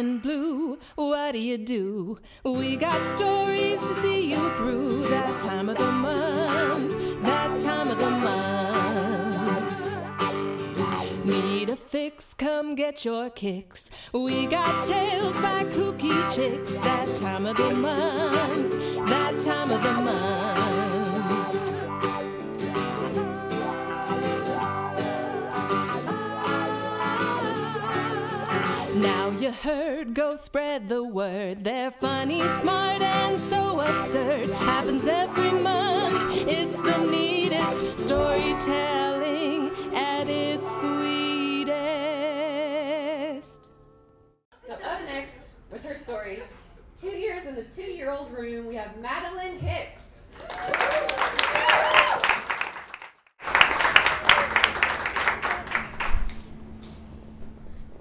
feeling blue, what do you do? We got stories to see you through that time of the month, that time of the month. Need a fix? Come get your kicks. We got tales by kooky chicks that time of the month, that time of the month. Heard, go spread the word. They're funny, smart, and so absurd. Happens every month. It's the neatest storytelling at its sweetest. So up next with her story, two years in the two-year-old room, we have Madeline Hicks.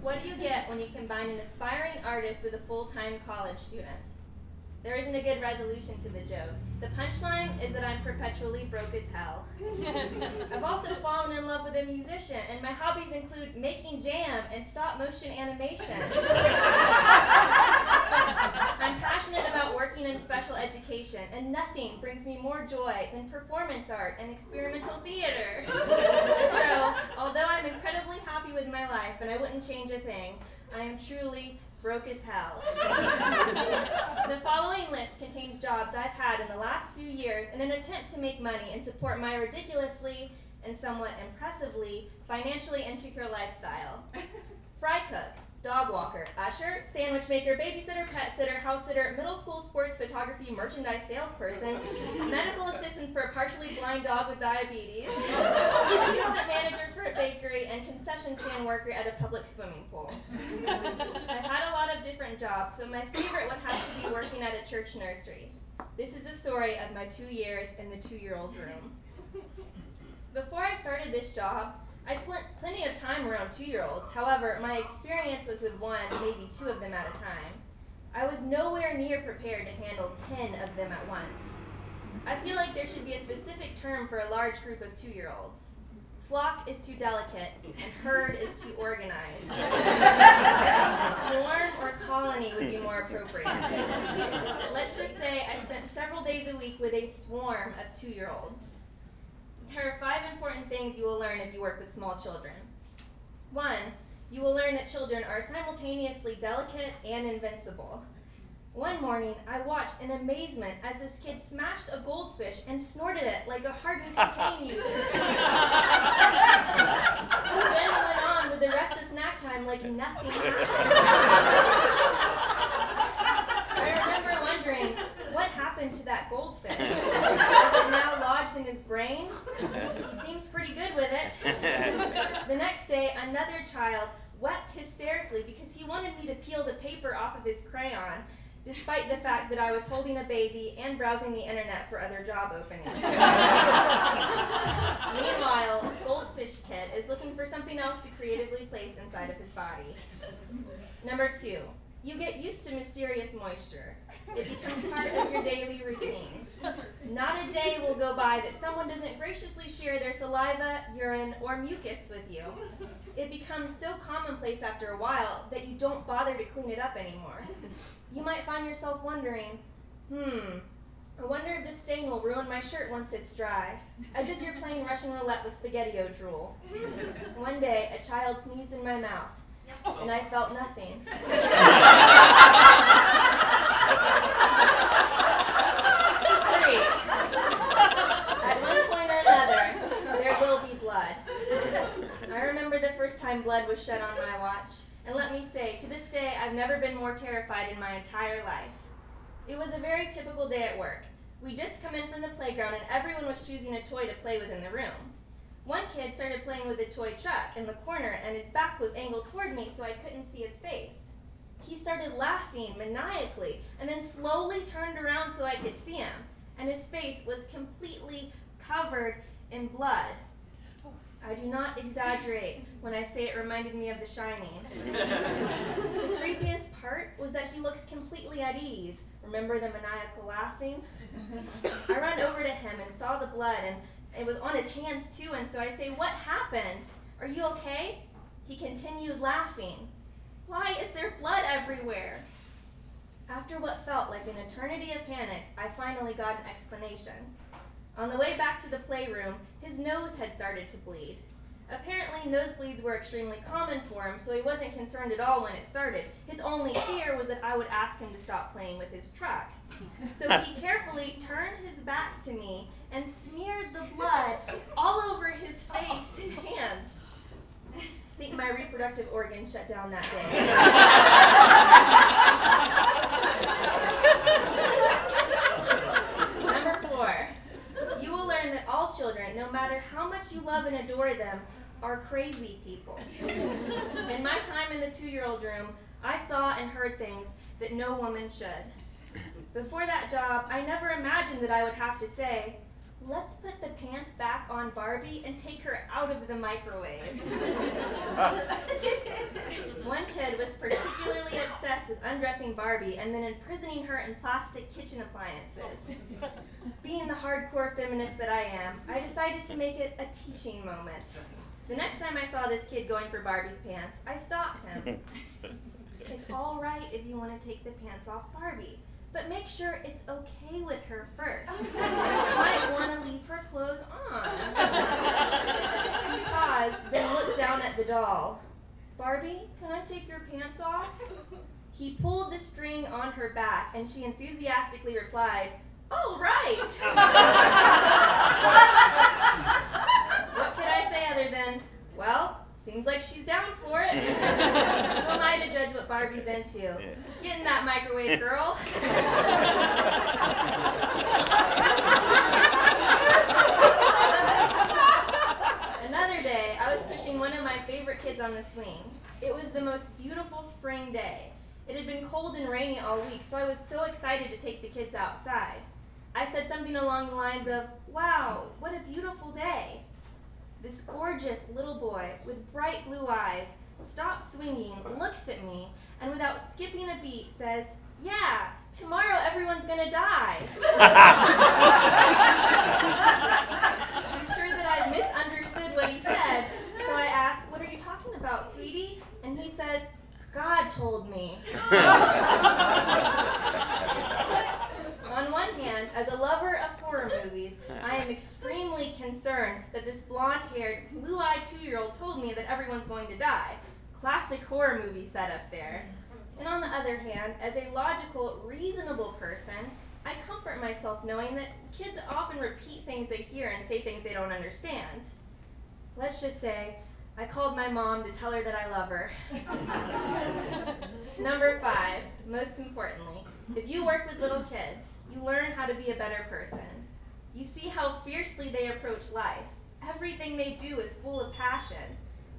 What do you get when you combine an aspiring artist with a full-time college student? There isn't a good resolution to the joke. The punchline is that I'm perpetually broke as hell. I've also fallen in love with a musician, and my hobbies include making jam and stop motion animation. I'm passionate about working in special education, and nothing brings me more joy than performance art and experimental theater. so, although I'm incredibly happy with my life and I wouldn't change a thing, I am truly broke as hell. the following list contains jobs I've had in the last few years in an attempt to make money and support my ridiculously and somewhat impressively financially insecure lifestyle. Fry cook, dog walker, usher, sandwich maker, babysitter, pet sitter, house sitter, middle school sports photography merchandise salesperson, medical assistant for a partially blind dog with diabetes, assistant manager for a bakery, and concession stand worker at a public swimming pool. I've had a lot of different jobs, but my favorite would have to be working at a church nursery. This is the story of my two years in the two year old room. Before I started this job, I'd spent plenty of time around two year olds. However, my experience was with one, maybe two of them at a time. I was nowhere near prepared to handle 10 of them at once. I feel like there should be a specific term for a large group of two year olds. Flock is too delicate, and herd is too organized. Swarm or colony would be more appropriate. Let's just say I spent several days a week with a swarm of two year olds. There are five important things you will learn if you work with small children. One, you will learn that children are simultaneously delicate and invincible. One morning, I watched in amazement as this kid smashed a goldfish and snorted it like a hardened cocaine user. then went on with the rest of snack time like nothing happened. I remember wondering, what happened to that goldfish? Is it now lodged in his brain? He seems pretty good with it. The next day, another child wept hysterically because he wanted me to peel the paper off of his crayon, despite the fact that I was holding a baby and browsing the internet for other job openings. Meanwhile, Goldfish Kid is looking for something else to creatively place inside of his body. Number two, you get used to mysterious moisture. It becomes part of your daily routine. Not a day will go by that someone doesn't graciously share their saliva, urine, or mucus with you. It becomes so commonplace after a while that you don't bother to clean it up anymore. You might find yourself wondering, hmm, I wonder if this stain will ruin my shirt once it's dry. As if you're playing Russian roulette with spaghetti o drool. One day, a child sneezed in my mouth, and I felt nothing. Three. At one point or another, there will be blood. I remember the first time blood was shed on my watch, and let me say, to this day, I've never been more terrified in my entire life. It was a very typical day at work. We just come in from the playground, and everyone was choosing a toy to play with in the room. One kid started playing with a toy truck in the corner, and his back was angled toward me so I couldn't see his face. He started laughing maniacally and then slowly turned around so I could see him, and his face was completely covered in blood. I do not exaggerate when I say it reminded me of The Shining. the creepiest part was that he looks completely at ease. Remember the maniacal laughing? I ran over to him and saw the blood, and it was on his hands too, and so I say, What happened? Are you okay? He continued laughing. Why is there blood everywhere? After what felt like an eternity of panic, I finally got an explanation. On the way back to the playroom, his nose had started to bleed. Apparently, nosebleeds were extremely common for him, so he wasn't concerned at all when it started. His only fear was that I would ask him to stop playing with his truck. So he carefully turned his back to me and smeared the blood all over his face and hands. I think my reproductive organs shut down that day. Number four, you will learn that all children, no matter how you love and adore them, are crazy people. in my time in the two year old room, I saw and heard things that no woman should. Before that job, I never imagined that I would have to say, let's put the pants back on Barbie and take her out of the microwave. undressing Barbie and then imprisoning her in plastic kitchen appliances. Being the hardcore feminist that I am, I decided to make it a teaching moment. The next time I saw this kid going for Barbie's pants, I stopped him. it's all right if you want to take the pants off Barbie, but make sure it's okay with her first. she might want to leave her clothes on. he paused, then looked down at the doll. Barbie, can I take your pants off? He pulled the string on her back, and she enthusiastically replied, Oh, right! what could I say other than, well, seems like she's down for it. Who am I to judge what Barbie's into? Get in that microwave, girl. Another day, I was pushing one of my favorite kids on the swing. It was the most beautiful spring day. It had been cold and rainy all week, so I was so excited to take the kids outside. I said something along the lines of, Wow, what a beautiful day. This gorgeous little boy with bright blue eyes stops swinging, looks at me, and without skipping a beat says, Yeah, tomorrow everyone's gonna die. I'm sure that I misunderstood what he said, so I asked, What are you talking about, sweetie? And he says, God told me. On one hand, as a lover of horror movies, I am extremely concerned that this blonde haired, blue eyed two year old told me that everyone's going to die. Classic horror movie setup there. And on the other hand, as a logical, reasonable person, I comfort myself knowing that kids often repeat things they hear and say things they don't understand. Let's just say, I called my mom to tell her that I love her. Number five, most importantly, if you work with little kids, you learn how to be a better person. You see how fiercely they approach life. Everything they do is full of passion.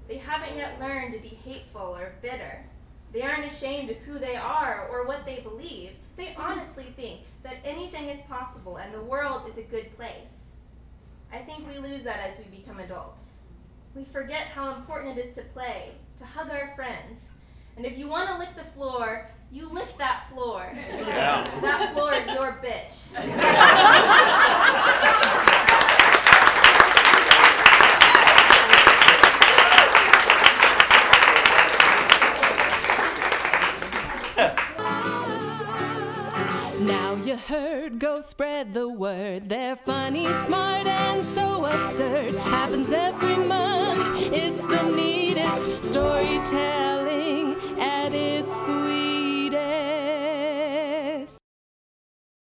They haven't yet learned to be hateful or bitter. They aren't ashamed of who they are or what they believe. They mm-hmm. honestly think that anything is possible and the world is a good place. I think we lose that as we become adults. We forget how important it is to play, to hug our friends. And if you want to lick the floor, you lick that floor. Yeah. That floor is your bitch. Now you heard, go spread the word. They're funny, smart, and so absurd. Happens every month. It's the neatest storytelling.